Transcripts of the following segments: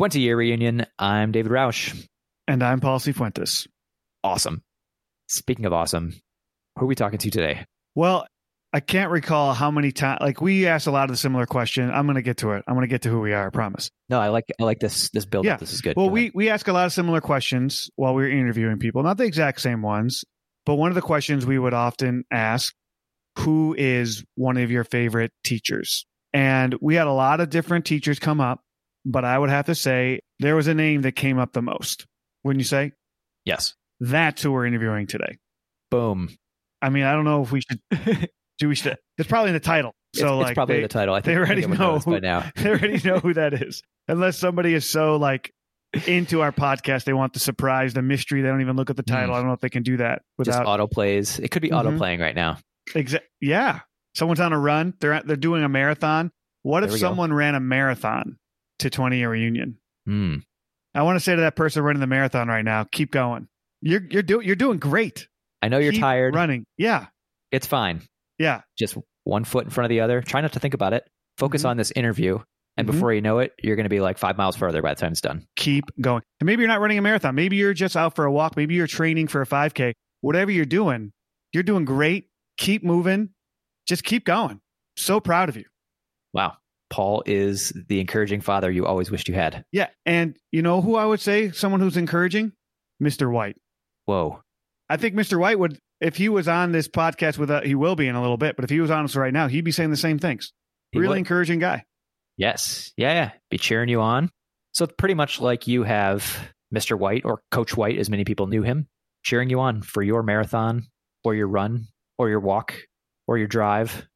20 year reunion. I'm David Roush. And I'm Paul Cifuentes. Awesome. Speaking of awesome, who are we talking to today? Well, I can't recall how many times. Like we asked a lot of the similar question. I'm going to get to it. I'm going to get to who we are. I promise. No, I like I like this this build. Yeah. This is good. Well, Go we ahead. we ask a lot of similar questions while we were interviewing people. Not the exact same ones, but one of the questions we would often ask: Who is one of your favorite teachers? And we had a lot of different teachers come up, but I would have to say there was a name that came up the most. Wouldn't you say? yes. That's who we're interviewing today. Boom. I mean, I don't know if we should. do we should? It's probably in the title. So it's, like it's probably they, the title. I think they already know by now. they already know who that is. Unless somebody is so like into our podcast, they want the surprise, the mystery. They don't even look at the title. Mm. I don't know if they can do that Just without. auto plays. It could be auto Mhm. playing right now. Exa- yeah, someone's on a run. They're they're doing a marathon. What There if we go. someone ran a marathon to twenty year reunion? Hmm. I want to say to that person running the marathon right now, keep going. You're you're doing you're doing great. I know you're Keep tired. running. Yeah, It's fine. yeah. Just one foot in front of the other. Try not to think about it. Focus Mhm. on this interview. And Mhm. before you know it, you're going to be like five miles further by the time it's done. keep going. And maybe you're not running a marathon. Maybe you're just out for a walk. Maybe you're training for a 5K. Whatever you're doing, you're doing great. Keep moving. Just keep going. So proud of you. Wow. Paul is the encouraging father you always wished you had. Yeah. And you know who I would say someone who's encouraging? Mr. White. Whoa. I think Mr. White would, if he was on this podcast with, uh, he will be in a little bit, but if he was on us right now, he'd be saying the same things. He really would. encouraging guy. Yes. Yeah, yeah. Be cheering you on. So it's pretty much like you have Mr. White or Coach White, as many people knew him, cheering you on for your marathon or your run or your walk or your drive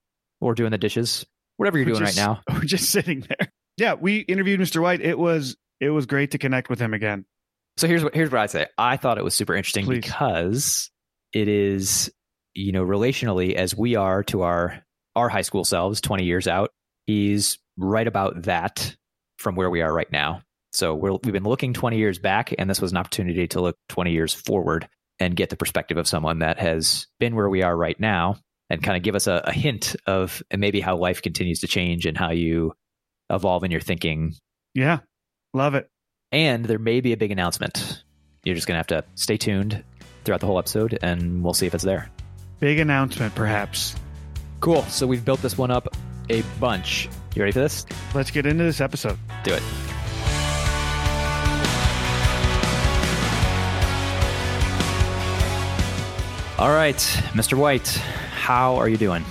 or doing the dishes, whatever you're doing just- right now. We're just sitting there. Yeah. We interviewed Mr. White. It was, it was great to connect with him again. So here's what here's what I'd say. I thought it was super interesting Please. because it is, you know, relationally as we are to our our high school selves 20 years out, he's right about that from where we are right now. So we're, we've been looking 20 years back, and this was an opportunity to look 20 years forward and get the perspective of someone that has been where we are right now and kind of give us a, a hint of maybe how life continues to change and how you evolve in your thinking Yeah. Love it. and there may be a big announcement. You're just going to have to stay tuned throughout the whole episode and we'll see if it's there. Big announcement, perhaps. Cool. So we've built this one up a bunch. You ready for this? Let's get into this episode. Do it. All right, Mr. White, how are you doing?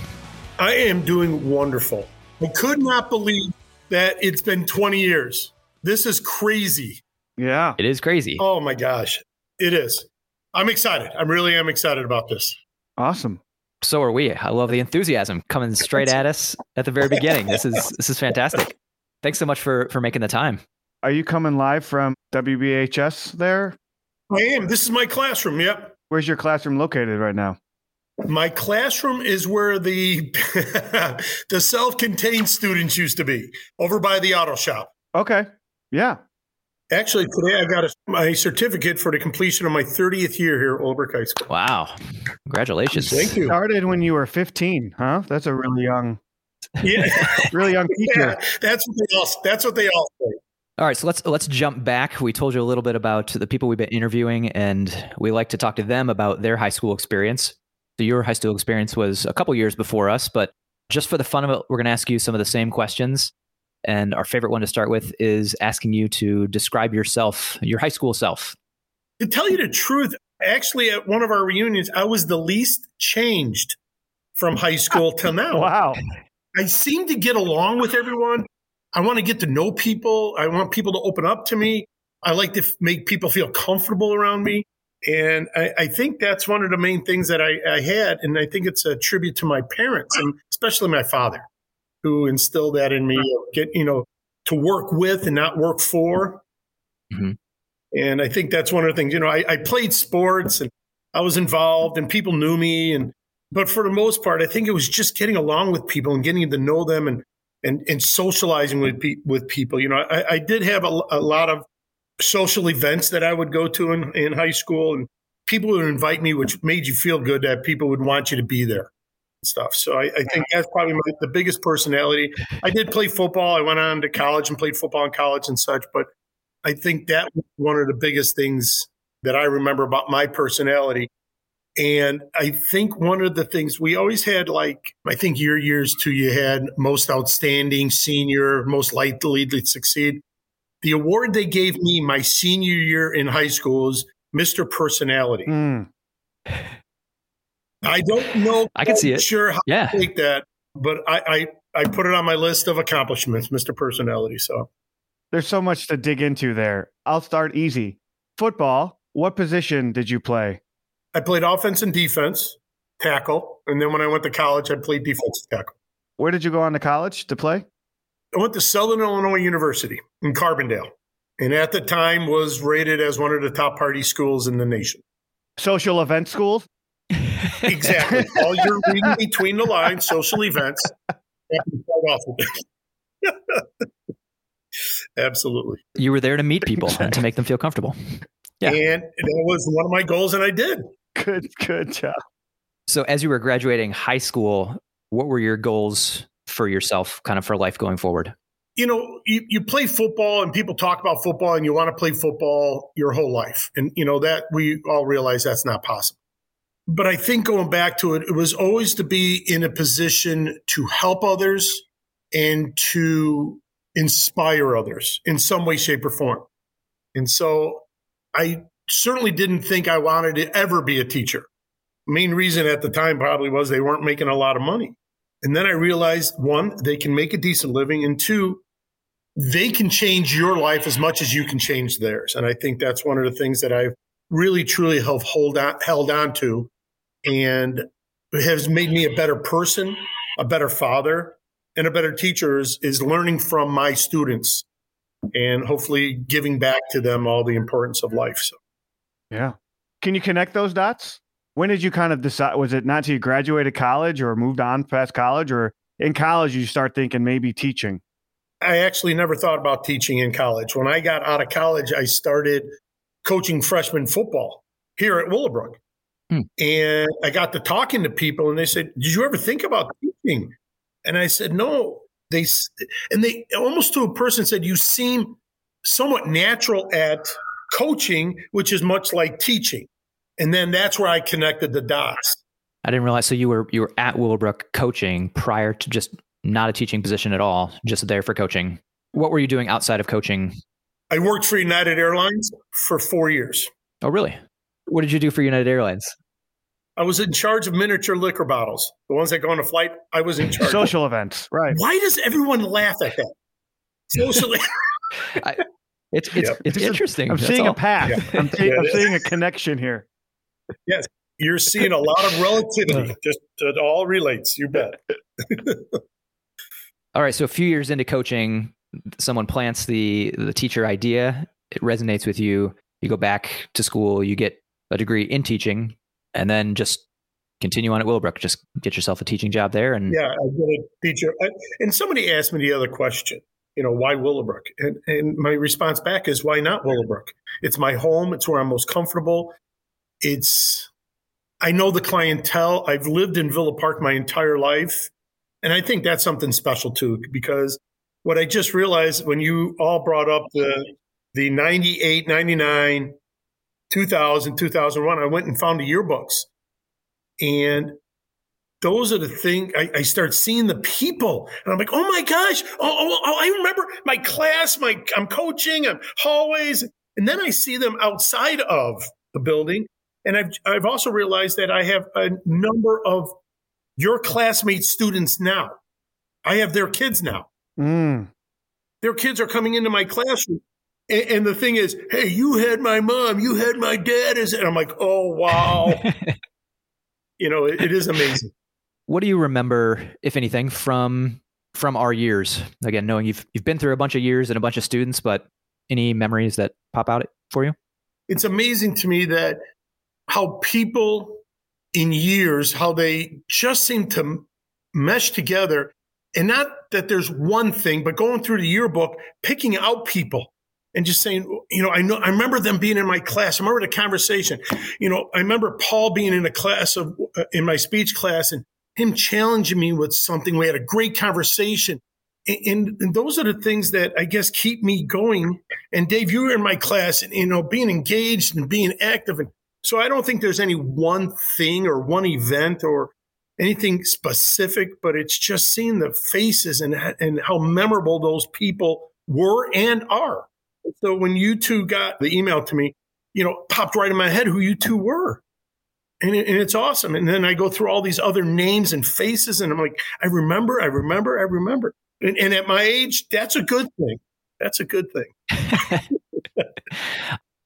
I am doing wonderful. I could not believe that it's been 20 years. This is crazy. Yeah. It is crazy. Oh my gosh. It is. I'm excited. I really am excited about this. Awesome. So are we. I love the enthusiasm coming straight at us at the very beginning. This is this is fantastic. Thanks so much for for making the time. Are you coming live from WBHS there? I am. This is my classroom. Yep. Where's your classroom located right now? My classroom is where the the self-contained students used to be, over by the auto shop. Okay. Yeah. Actually, today I got a, my certificate for the completion of my 30th year here at Willowbrook High School. Wow. Congratulations. Thank you. Started when you were 15, huh? That's a really young, Yeah, really young teacher. yeah that's what they all. That's what they all say. All right, so let's let's jump back. We told you a little bit about the people we've been interviewing, and we like to talk to them about their high school experience. So your high school experience was a couple years before us, but just for the fun of it, we're going to ask you some of the same questions. And our favorite one to start with is asking you to describe yourself, your high school self. To tell you the truth, actually, at one of our reunions, I was the least changed from high school till now. Wow. I seem to get along with everyone. I want to get to know people. I want people to open up to me. I like to f- make people feel comfortable around me. And I, I think that's one of the main things that I, I had. And I think it's a tribute to my parents and especially my father, who instilled that in me, get, you know, to work with and not work for. Mhm. And I think that's one of the things, you know, I, I played sports and I was involved and people knew me. And, but for the most part, I think it was just getting along with people and getting to know them and, and, and socializing with, pe- with people. You know, I, I did have a, a lot of social events that I would go to in, in high school and people would invite me, which made you feel good that people would want you to be there and stuff. So I, I think that's probably my, the biggest personality. I did play football. I went on to college and played football in college and such, but I think that was one of the biggest things that I remember about my personality. And I think one of the things we always had, like, I think your years too, you had most outstanding senior, most likely to succeed. The award they gave me my senior year in high school is Mr. Personality. Mm. I don't know. I can see it. Sure, how Yeah. to take that, but I, I I put it on my list of accomplishments, Mr. Personality. So There's so much to dig into there. I'll start easy. Football. What position did you play? I played offense and defense, tackle, and then when I went to college, I played defensive tackle. Where did you go on to college to play? I went to Southern Illinois University in Carbondale, and at the time was rated as one of the top party schools in the nation. Social event schools? Exactly. All you're reading between the lines, social events. happened quite often. Absolutely. You were there to meet people and to make them feel comfortable. Yeah. And that was one of my goals, and I did. Good, good job. So, as you were graduating high school, what were your goals for yourself, kind of for life going forward? You know, you, you play football and people talk about football and you want to play football your whole life. And, you know, that we all realize that's not possible. But I think going back to it, it was always to be in a position to help others and to inspire others in some way, shape, or form. And so I certainly didn't think I wanted to ever be a teacher. Main reason at the time probably was they weren't making a lot of money. And then I realized one, they can make a decent living, and two, they can change your life as much as you can change theirs. And I think that's one of the things that I've really truly have hold on, held on to and has made me a better person, a better father, and a better teacher is, is learning from my students and hopefully giving back to them all the importance of life. So Yeah. Can you connect those dots? When did you kind of decide? Was it not until you graduated college or moved on past college, or in college you start thinking maybe teaching? I actually never thought about teaching in college. When I got out of college, I started coaching freshman football here at Willowbrook. Hmm. And I got to talking to people and they said, Did you ever think about teaching? And I said, No. They and they almost to a person said, You seem somewhat natural at coaching, which is much like teaching. And then that's where I connected the dots. I didn't realize. So you were you were at Willowbrook coaching prior to just not a teaching position at all, just there for coaching. What were you doing outside of coaching? I worked for United Airlines for four years. Oh, really? What did you do for United Airlines? I was in charge of miniature liquor bottles, the ones that go on a flight. I was in charge. Social events, right? Why does everyone laugh at that? Socially, It's it's Yep. it's This interesting. I'm That's seeing all. a path. Yeah. I'm, see- Yeah, I'm seeing a connection here. You're seeing a lot of relativity. Just it all relates. You bet. All right. So a few years into coaching, someone plants the the teacher idea. It resonates with you. You go back to school. You get a degree in teaching, and then just continue on at Willowbrook. Just get yourself a teaching job there. And Yeah, I get a teacher. I- And somebody asked me the other question. You know, why Willowbrook? And, and my response back is, why not Willowbrook? It's my home. It's where I'm most comfortable. It's, I know the clientele. I've lived in Villa Park my entire life. And I think that's something special too, because what I just realized when you all brought up the, the 98, 99, 2000, 2001, I went and found the yearbooks. And those are the things I, I start seeing the people and I'm like, oh my gosh. Oh, oh, oh, I remember my class, my I'm coaching, I'm hallways. And then I see them outside of the building. And I've I've also realized that I have a number of your classmate students now. I have their kids now. Mm. Their kids are coming into my classroom. And, and the thing is, hey, you had my mom, you had my dad. Is and I'm like, oh wow. you know, it, it is amazing. what do you remember, if anything, from from our years? Again, knowing you've you've been through a bunch of years and a bunch of students, but any memories that pop out for you? it's amazing to me that how people in years how they just seem to mesh together. And not that there's one thing but going through the yearbook picking out people and just saying you know i know i remember them being in my class. I remember the conversation. You know i remember paul being in a class of uh, in my speech class and him challenging me with something. We had a great conversation. And, and, those are the things that I guess keep me going. And Dave, you were in my class, and you know, being engaged and being active, and so I don't think there's any one thing or one event or anything specific, but it's just seeing the faces and and how memorable those people were and are. So when you two got the email to me, you know, popped right in my head who you two were. And, it, and it's awesome. And then I go through all these other names and faces, and I'm like, I remember, I remember, I remember. And, and at my age, that's a good thing. That's a good thing.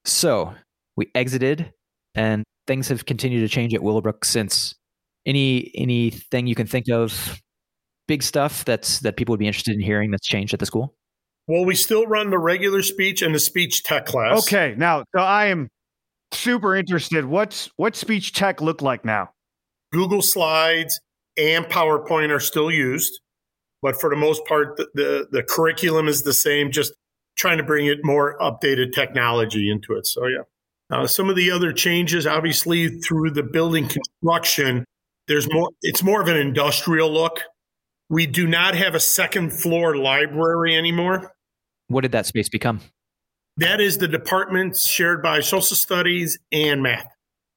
so we exited, and things have continued to change at Willowbrook since. Any anything you can think of, big stuff that's that people would be interested in hearing that's changed at the school? Well, we still run the regular speech and the speech tech class. Okay, now so I am super interested. What's what speech tech look like now? Google Slides and PowerPoint are still used, but for the most part, the, the, the curriculum is the same. Just trying to bring it more updated technology into it. So yeah. Uh, some of the other changes, obviously, through the building construction, there's more. It's more of an industrial look. We do not have a second floor library anymore. What did that space become? That is the departments shared by social studies and math.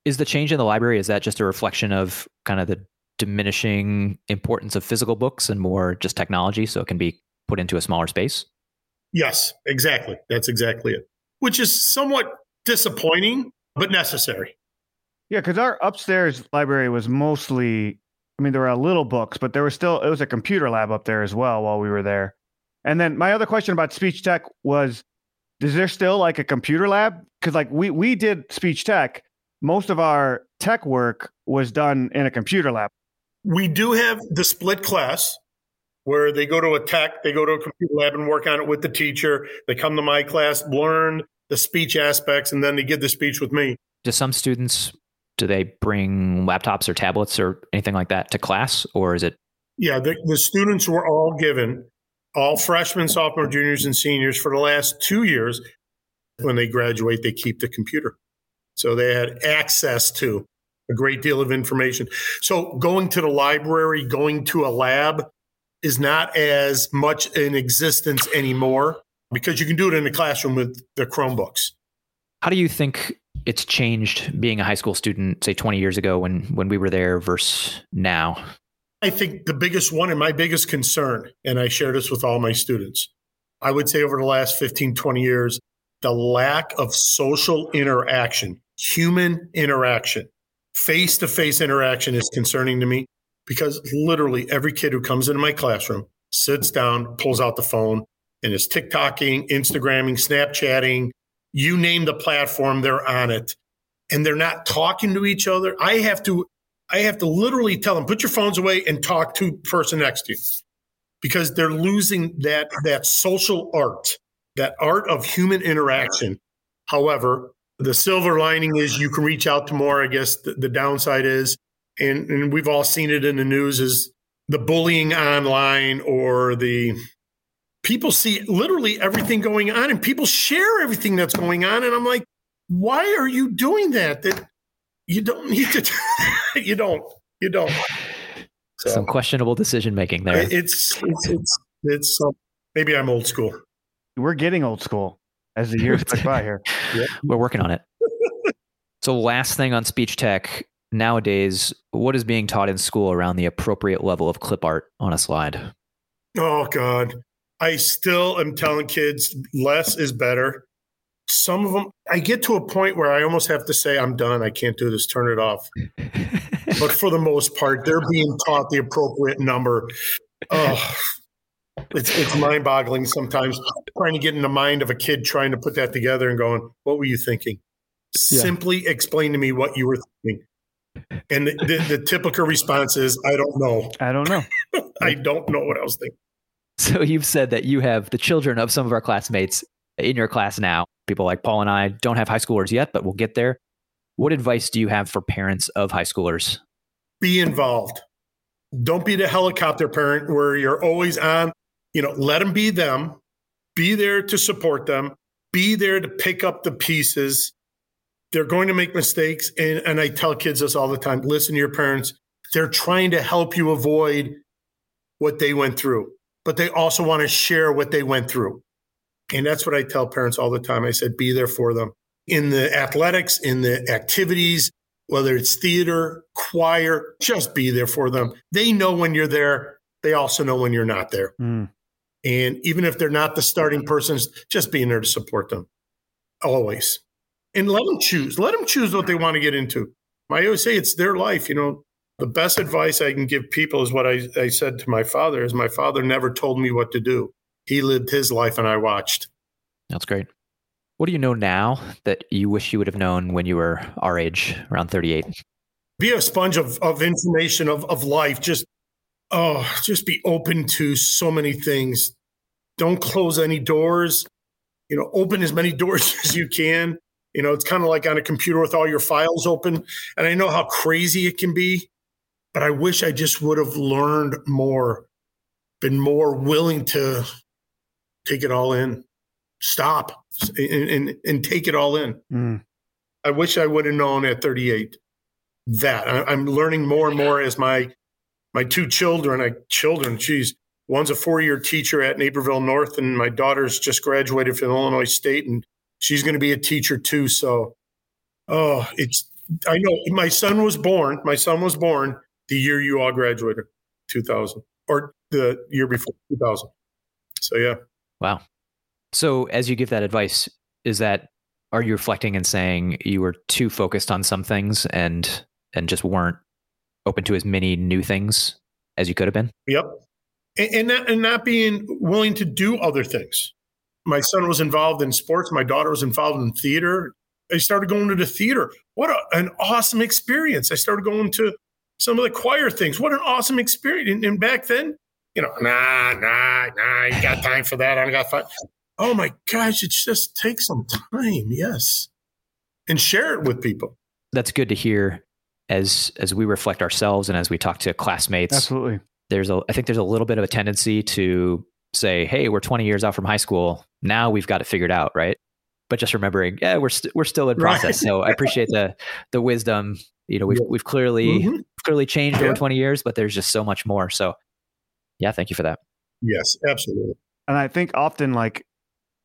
Is the change in the library is that just a reflection of kind of the diminishing importance of physical books and more just technology so it can be put into a smaller space? Yes, exactly. That's exactly it. Which is somewhat disappointing but necessary. Yeah, because our upstairs library was mostly I mean, there were a little books, but there was still it was a computer lab up there as well while we were there. And then my other question about speech tech was is there still like a computer lab? Because like we we did speech tech. Most of our tech work was done in a computer lab. We do have the split class where they go to a tech, they go to a computer lab and work on it with the teacher. They come to my class, learn the speech aspects, and then they give the speech with me. Do some students do they bring laptops or tablets or anything like that to class, or is it? Yeah, the, the students were all given all freshmen, sophomore, juniors, and seniors for the last two years. When they graduate, they keep the computer. So they had access to a great deal of information. So going to the library, going to a lab is not as much in existence anymore because you can do it in the classroom with the Chromebooks. How do you think it's changed being a high school student, say 20 years ago when when we were there versus now? I think the biggest one and my biggest concern, and I share this with all my students, I would say over the last 15, 20 years, the lack of social interaction, human interaction, face to face interaction is concerning to me because literally every kid who comes into my classroom sits down, pulls out the phone, and is TikToking, Instagramming, Snapchatting, you name the platform, they're on it. And they're not talking to each other. I have to I have to literally tell them, put your phones away and talk to the person next to you because they're losing that, that social art, that art of human interaction. However, the silver lining is you can reach out to more. I guess the, the downside is, and, and we've all seen it in the news, is the bullying online or the people see literally everything going on and people share everything that's going on. And I'm like, why are you doing that? That you don't need to. you don't. You don't. So, Some questionable decision making there. It's it's it's it's. Uh, maybe I'm old school. We're getting old school as the years go by here. Yep. We're working on it. so, last thing on speech tech nowadays, what is being taught in school around the appropriate level of clip art on a slide? Oh God, I still am telling kids less is better. Some of them i get to a point where i almost have to say i'm done. I can't do this. Turn it off. But for the most part they're being taught the appropriate number. Oh, it's, it's mind-boggling sometimes trying to get in the mind of a kid trying to put that together and going what were you thinking? Yeah. simply explain to me what you were thinking. And the, the, the typical response is i don't know. I don't know. I don't know what i was thinking so you've said that you have the children of some of our classmates in your class now. People like Paul and I don't have high schoolers yet, but we'll get there. What advice do you have for parents of high schoolers? Be involved. Don't be the helicopter parent where you're always on. You know, let them be them. Be there to support them. Be there to pick up the pieces. They're going to make mistakes. And, and I tell kids this all the time listen to your parents. They're trying to help you avoid what they went through. But they also want to share what they went through. And that's what I tell parents all the time. I said, be there for them in the athletics, in the activities, whether it's theater, choir, just be there for them. They know when you're there. They also know when you're not there. Mm. And even if they're not the starting persons, just being there to support them always. And let them choose. Let them choose what they want to get into. I always say it's their life. You know, the best advice I can give people is what I, I said to my father is my father never told me what to do. He lived his life and I watched. That's great. What do you know now that you wish you would have known when you were our age, around 38? Be a sponge of, of information of, of life. Just oh, just be open to so many things. Don't close any doors. You know, open as many doors as you can. You know, it's kind of like on a computer with all your files open. And I know how crazy it can be, but I wish I just would have learned more, been more willing to take it all in, stop and, and, and take it all in. Mm. I wish I would have known at 38 that. I, am learning more and more as my my two children, I children, geez, one's a four year teacher at Naperville North, and my daughter's just graduated from Illinois State, and she's going to be a teacher too. So, oh, it's I know my son was born. My son was born the year you all graduated, 2000, or the year before 2000. So yeah. Wow. So as you give that advice, is that are you reflecting and saying you were too focused on some things and and just weren't open to as many new things as you could have been? Yep. And, and not, and not being willing to do other things. My son was involved in sports. My daughter was involved in theater. I started going to the theater. What a, an awesome experience. I started going to some of the choir things. What an awesome experience. And, and back then, you know, nah, nah, nah, you got time for that. I got time. Oh my gosh, it just takes some time. Yes. And share it with people. That's good to hear as as we reflect ourselves and as we talk to classmates. Absolutely. There's a I think there's a little bit of a tendency to say, "Hey, we're 20 years out from high school. Now we've got it figured out, right?" But just remembering, yeah, we're we st- we're still in process. Right. so I appreciate the the wisdom. You know, we've yeah. we've clearly mm-hmm. clearly changed yeah. over 20 years, but there's just so much more. So, yeah, thank you for that. Yes, absolutely. And I think often, like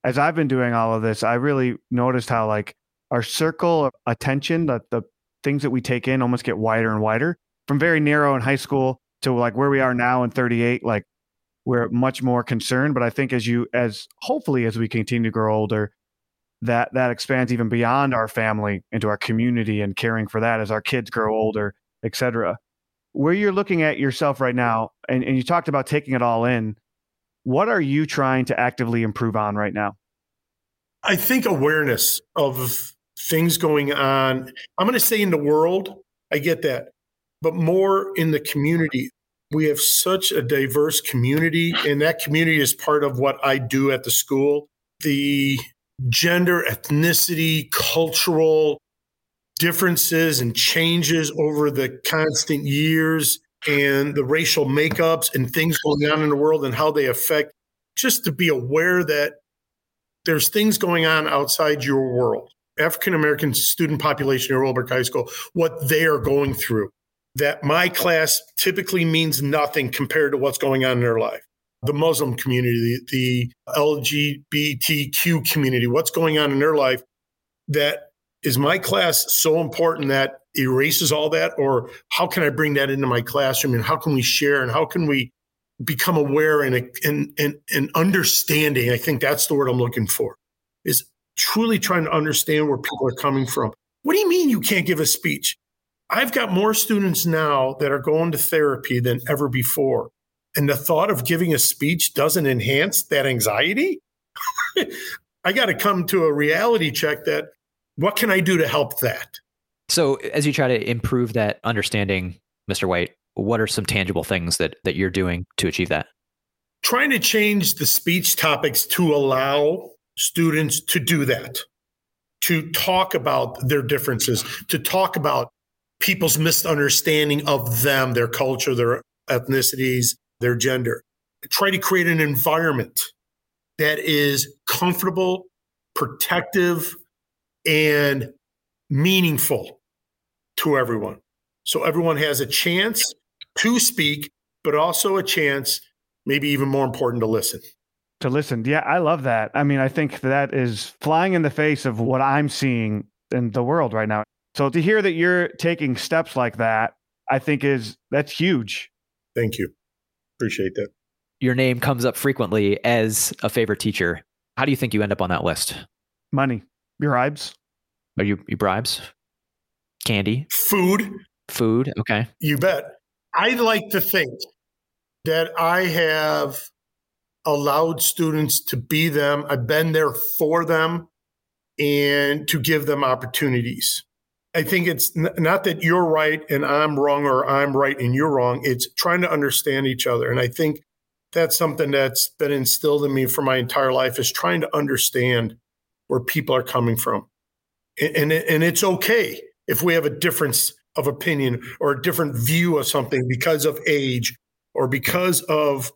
as I've been doing all of this, I really noticed how like our circle of attention, that the things that we take in almost get wider and wider from very narrow in high school to like where we are now in 38 like we're much more concerned but i think as you as hopefully as we continue to grow older that that expands even beyond our family into our community and caring for that as our kids grow older etc where you're looking at yourself right now and, and you talked about taking it all in what are you trying to actively improve on right now i think awareness of things going on. I'm going to say in the world, I get that, but more in the community. We have such a diverse community, and that community is part of what I do at the school. The gender, ethnicity, cultural differences and changes over the constant years, and the racial makeups and things going on in the world and how they affect, just to be aware that there's things going on outside your world African American student population at Willowbrook High School, what they are going through. That my class typically means nothing compared to what's going on in their life. The Muslim community, the, LGBTQ community, what's going on in their life that is my class so important that erases all that? Or how can I bring that into my classroom and how can we share and how can we become aware and, and, and, and understanding? I think that's the word I'm looking for is truly trying to understand where people are coming from. What do you mean you can't give a speech? I've got more students now that are going to therapy than ever before. And the thought of giving a speech doesn't enhance that anxiety. I got to come to a reality check that what can I do to help that? So, as you try to improve that understanding, Mr. White, what are some tangible things that that you're doing to achieve that? Trying to change the speech topics to allow students to do that, to talk about their differences, to talk about people's misunderstanding of them, their culture, their ethnicities, their gender. Try to create an environment that is comfortable, protective, and meaningful to everyone. So everyone has a chance to speak, but also a chance maybe even more important to listen. To listen. Yeah, I love that. I mean, I think that is flying in the face of what I'm seeing in the world right now. So to hear that you're taking steps like that, I think is that's huge. Thank you. Appreciate that. Your name comes up frequently as a favorite teacher. How do you think you end up on that list? Money. Bribes. Are you, you bribes? Candy? Food. Food. Okay. You bet. I like to think that I have allowed students to be them. I've been there for them and to give them opportunities. I think it's n- not that you're right and I'm wrong or I'm right and you're wrong. It's trying to understand each other. And I think that's something that's been instilled in me for my entire life is trying to understand where people are coming from. And, and, and it's okay if we have a difference of opinion or a different view of something because of age or because of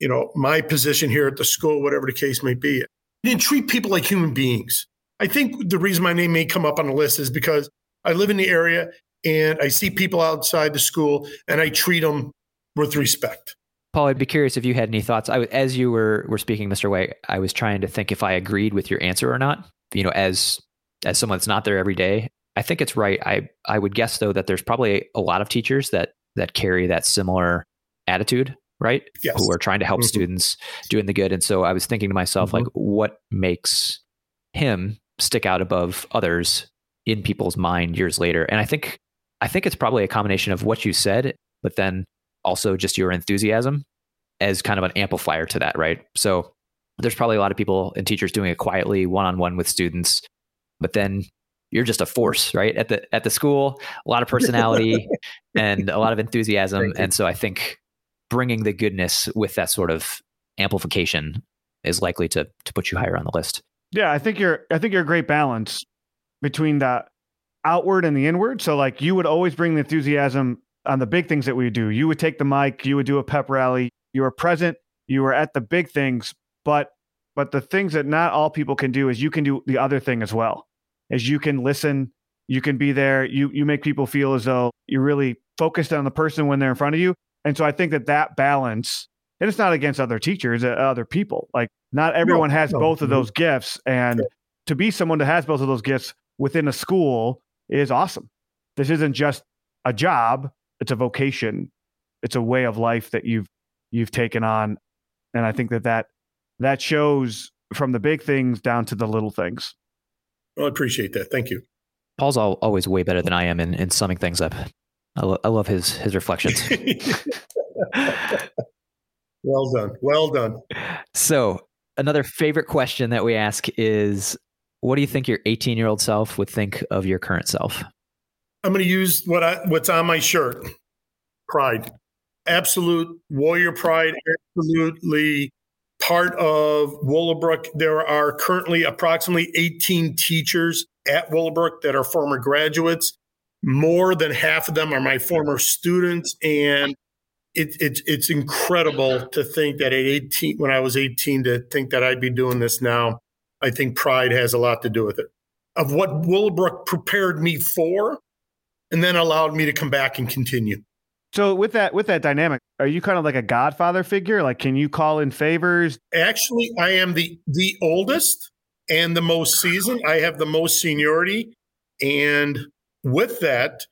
you know my position here at the school whatever the case may be and treat people like human beings i think the reason my name may come up on the list is because i live in the area and i see people outside the school and i treat them with respect paul i'd be curious if you had any thoughts I, as you were, were speaking mr white i was trying to think if i agreed with your answer or not you know as as someone that's not there every day i think it's right i i would guess though that there's probably a lot of teachers that that carry that similar attitude, right? Yes. Who are trying to help mm-hmm. students doing the good. And so I was thinking to myself, mm-hmm. like, what makes him stick out above others in people's mind years later? And I think I think it's probably a combination of what you said, but then also just your enthusiasm as kind of an amplifier to that, right? So there's probably a lot of people and teachers doing it quietly, one on one with students, but then you're just a force, right? At the at the school, a lot of personality and a lot of enthusiasm, and so I think bringing the goodness with that sort of amplification is likely to to put you higher on the list. Yeah, I think you're I think you're a great balance between the outward and the inward. So like you would always bring the enthusiasm on the big things that we do. You would take the mic, you would do a pep rally, you were present, you were at the big things, but but the things that not all people can do is you can do the other thing as well. As you can listen, you can be there, you you make people feel as though you're really focused on the person when they're in front of you and so I think that that balance, and it's not against other teachers, uh, other people. Like not everyone no, has no, both of those gifts, and to be someone that has both of those gifts within a school is awesome. This isn't just a job; it's a vocation. It's a way of life that you've you've taken on, and I think that that that shows from the big things down to the little things. Well, I appreciate that. Thank you. Paul's always way better than I am in, in summing things up. I, lo- I love his his reflections. well done. Well done. So, another favorite question that we ask is what do you think your 18 year old self would think of your current self? I'm going to use what I, what's on my shirt pride. Absolute warrior pride. Absolutely part of Willowbrook. There are currently approximately 18 teachers at Willowbrook that are former graduates more than half of them are my former students and it, it, it's incredible to think that at 18 when i was 18 to think that i'd be doing this now i think pride has a lot to do with it of what willowbrook prepared me for and then allowed me to come back and continue. So with that with that dynamic are you kind of like a godfather figure? Like can you call in favors? Actually i am the the oldest and the most seasoned. I have the most seniority. And with that,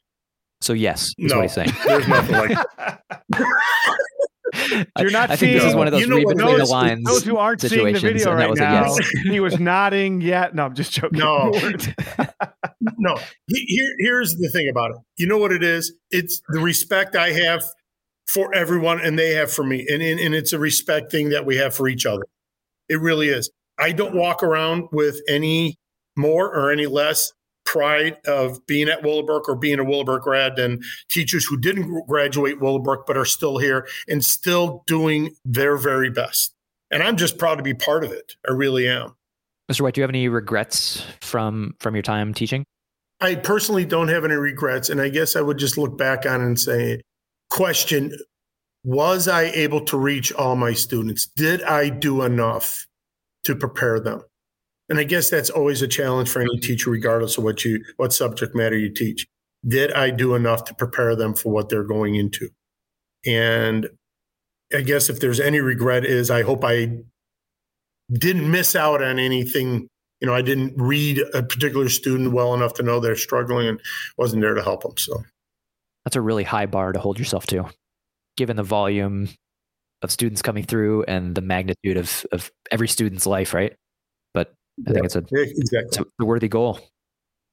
so yes, is no, what he's saying. There's nothing like. You're not I, seeing. think this is one of those you know read between those, the lines. Those who aren't seeing the video right now, yes. he was nodding. Yet, no, I'm just joking. No, no. Here, here's the thing about it. You know what it is? It's the respect I have for everyone, and they have for me, and and, and it's a respect thing that we have for each other. It really is. I don't walk around with any more or any less pride of being at Willowbrook or being a Willowbrook grad than teachers who didn't graduate Willowbrook but are still here and still doing their very best. And I'm just proud to be part of it. I really am. Mr. White, do you have any regrets from from your time teaching? I personally don't have any regrets, and I guess I would just look back on and say, question: Was I able to reach all my students? Did I do enough to prepare them? And I guess that's always a challenge for any teacher, regardless of what you what subject matter you teach. Did I do enough to prepare them for what they're going into? And I guess if there's any regret is I hope I didn't miss out on anything. You know, I didn't read a particular student well enough to know they're struggling and wasn't there to help them. So that's a really high bar to hold yourself to, given the volume of students coming through and the magnitude of, of every student's life, right? But I yeah, think it's a, exactly. it's a worthy goal.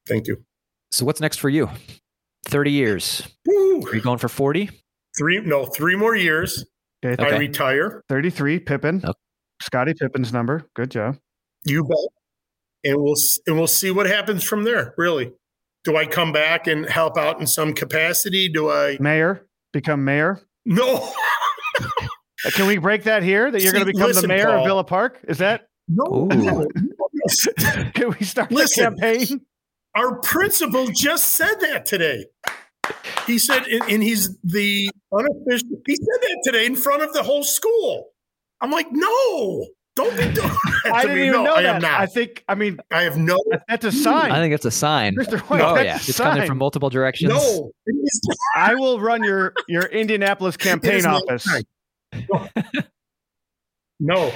Thank you. So what's next for you? 30 years. Woo. Are you going for 40? Three, no, three more years. Okay. I retire. 33, Pippen. Okay. Scottie Pippen's number. Good job. You bet. And we'll and we'll see what happens from there. Really, do I come back and help out in some capacity? Do I mayor become mayor? No. Uh, can we break that here? That you're going to become listen, the mayor Paul, of Villa Park? Is that no? Can we start listen, the campaign? Our principal just said that today. He said, and he's the unofficial. He said that today in front of the whole school. I'm like, no, don't be doing that. I didn't me. even no, know I that. I think. I mean, I have no. That's a sign. I think it's a sign. Mr. White, oh yeah, it's sign. coming from multiple directions. No, I will run your your Indianapolis campaign office. No. no.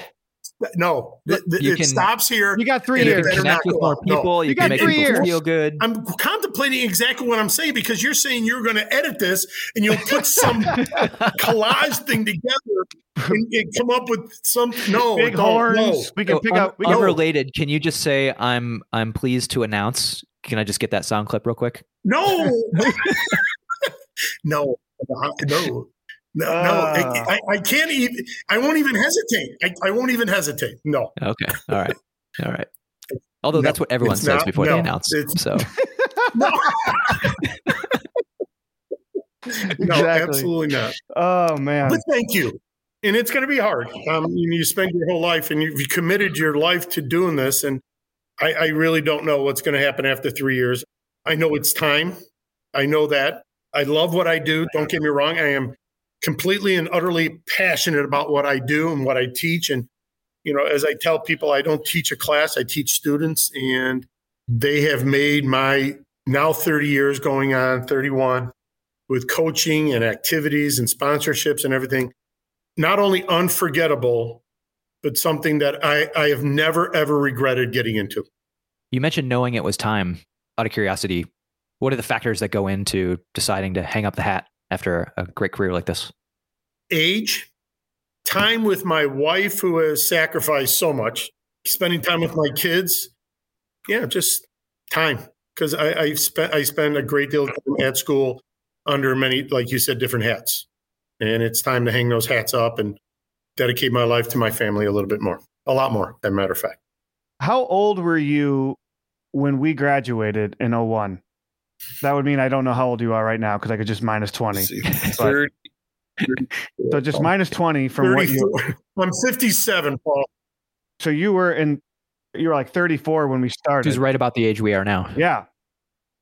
No, the, the, it can, stops here. You got three years. Connect with more people. No. You, you, can make three years. feel good. I'm contemplating exactly what I'm saying because you're saying you're going to edit this and you'll put some collage thing together and, and, come up with some no big horns. No. We can oh, pick up. unrelated. Can you just say I'm I'm pleased to announce? Can I just get that sound clip real quick? No, no, no. No, uh, no, I, I, I, can't even. I won't even hesitate. I, I won't even hesitate. No. Okay. All right. All right. Although no, that's what everyone says not, before no, they announce. So. no. exactly. no, absolutely not. Oh man! But thank you, and it's going to be hard. Um, you, you spend your whole life, and you've committed your life to doing this, and I, I really don't know what's going to happen after three years. I know it's time. I know that. I love what I do. Don't get me wrong. I am completely and utterly passionate about what I do and what I teach. And, you know, as I tell people, I don't teach a class, I teach students, and they have made my now 30 years going on 31 with coaching and activities and sponsorships and everything, not only unforgettable, but something that I, I have never, ever regretted getting into. You mentioned knowing it was time. Out of curiosity, what are the factors that go into deciding to hang up the hat after a great career like this? Age, time with my wife, who has sacrificed so much, spending time with my kids. Yeah, just time because I, I spent I spend a great deal of time at school under many, like you said, different hats, and it's time to hang those hats up and dedicate my life to my family a little bit more, a lot more, as a matter of fact. How old were you when we graduated in 01? That would mean I don't know how old you are right now because I could just minus 20. 30, 30, so just minus 20 from what you I'm 57, Paul. So you were in you were like 34 when we started. Which is right about the age we are now. Yeah.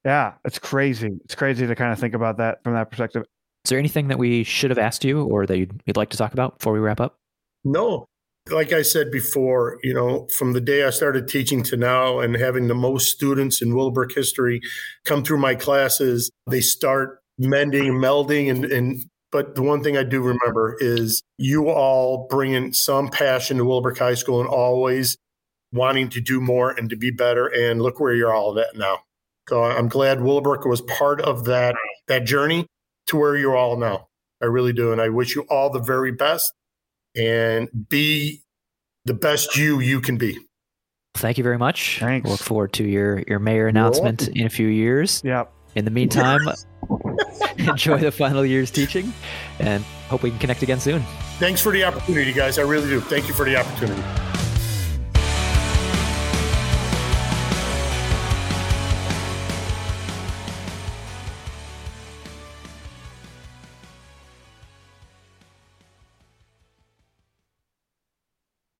Yeah. It's crazy. It's crazy to kind of think about that from that perspective. Is there anything that we should have asked you or that you'd, you'd like to talk about before we wrap up? No like I said before, you know, from the day I started teaching to now and having the most students in Willowbrook history come through my classes, they start mending, melding, and, and but the one thing I do remember is you all bringing some passion to Willowbrook High School and always wanting to do more and to be better. And look where you're all at now. So I'm glad Willowbrook was part of that that journey to where you're all now. I really do, and I wish you all the very best and be the best you you can be. Thank you very much. Thanks. Look forward to your your mayor announcement in a few years. Yep. In the meantime, enjoy the final year's teaching and hope we can connect again soon. Thanks for the opportunity, guys. I really do. Thank you for the opportunity.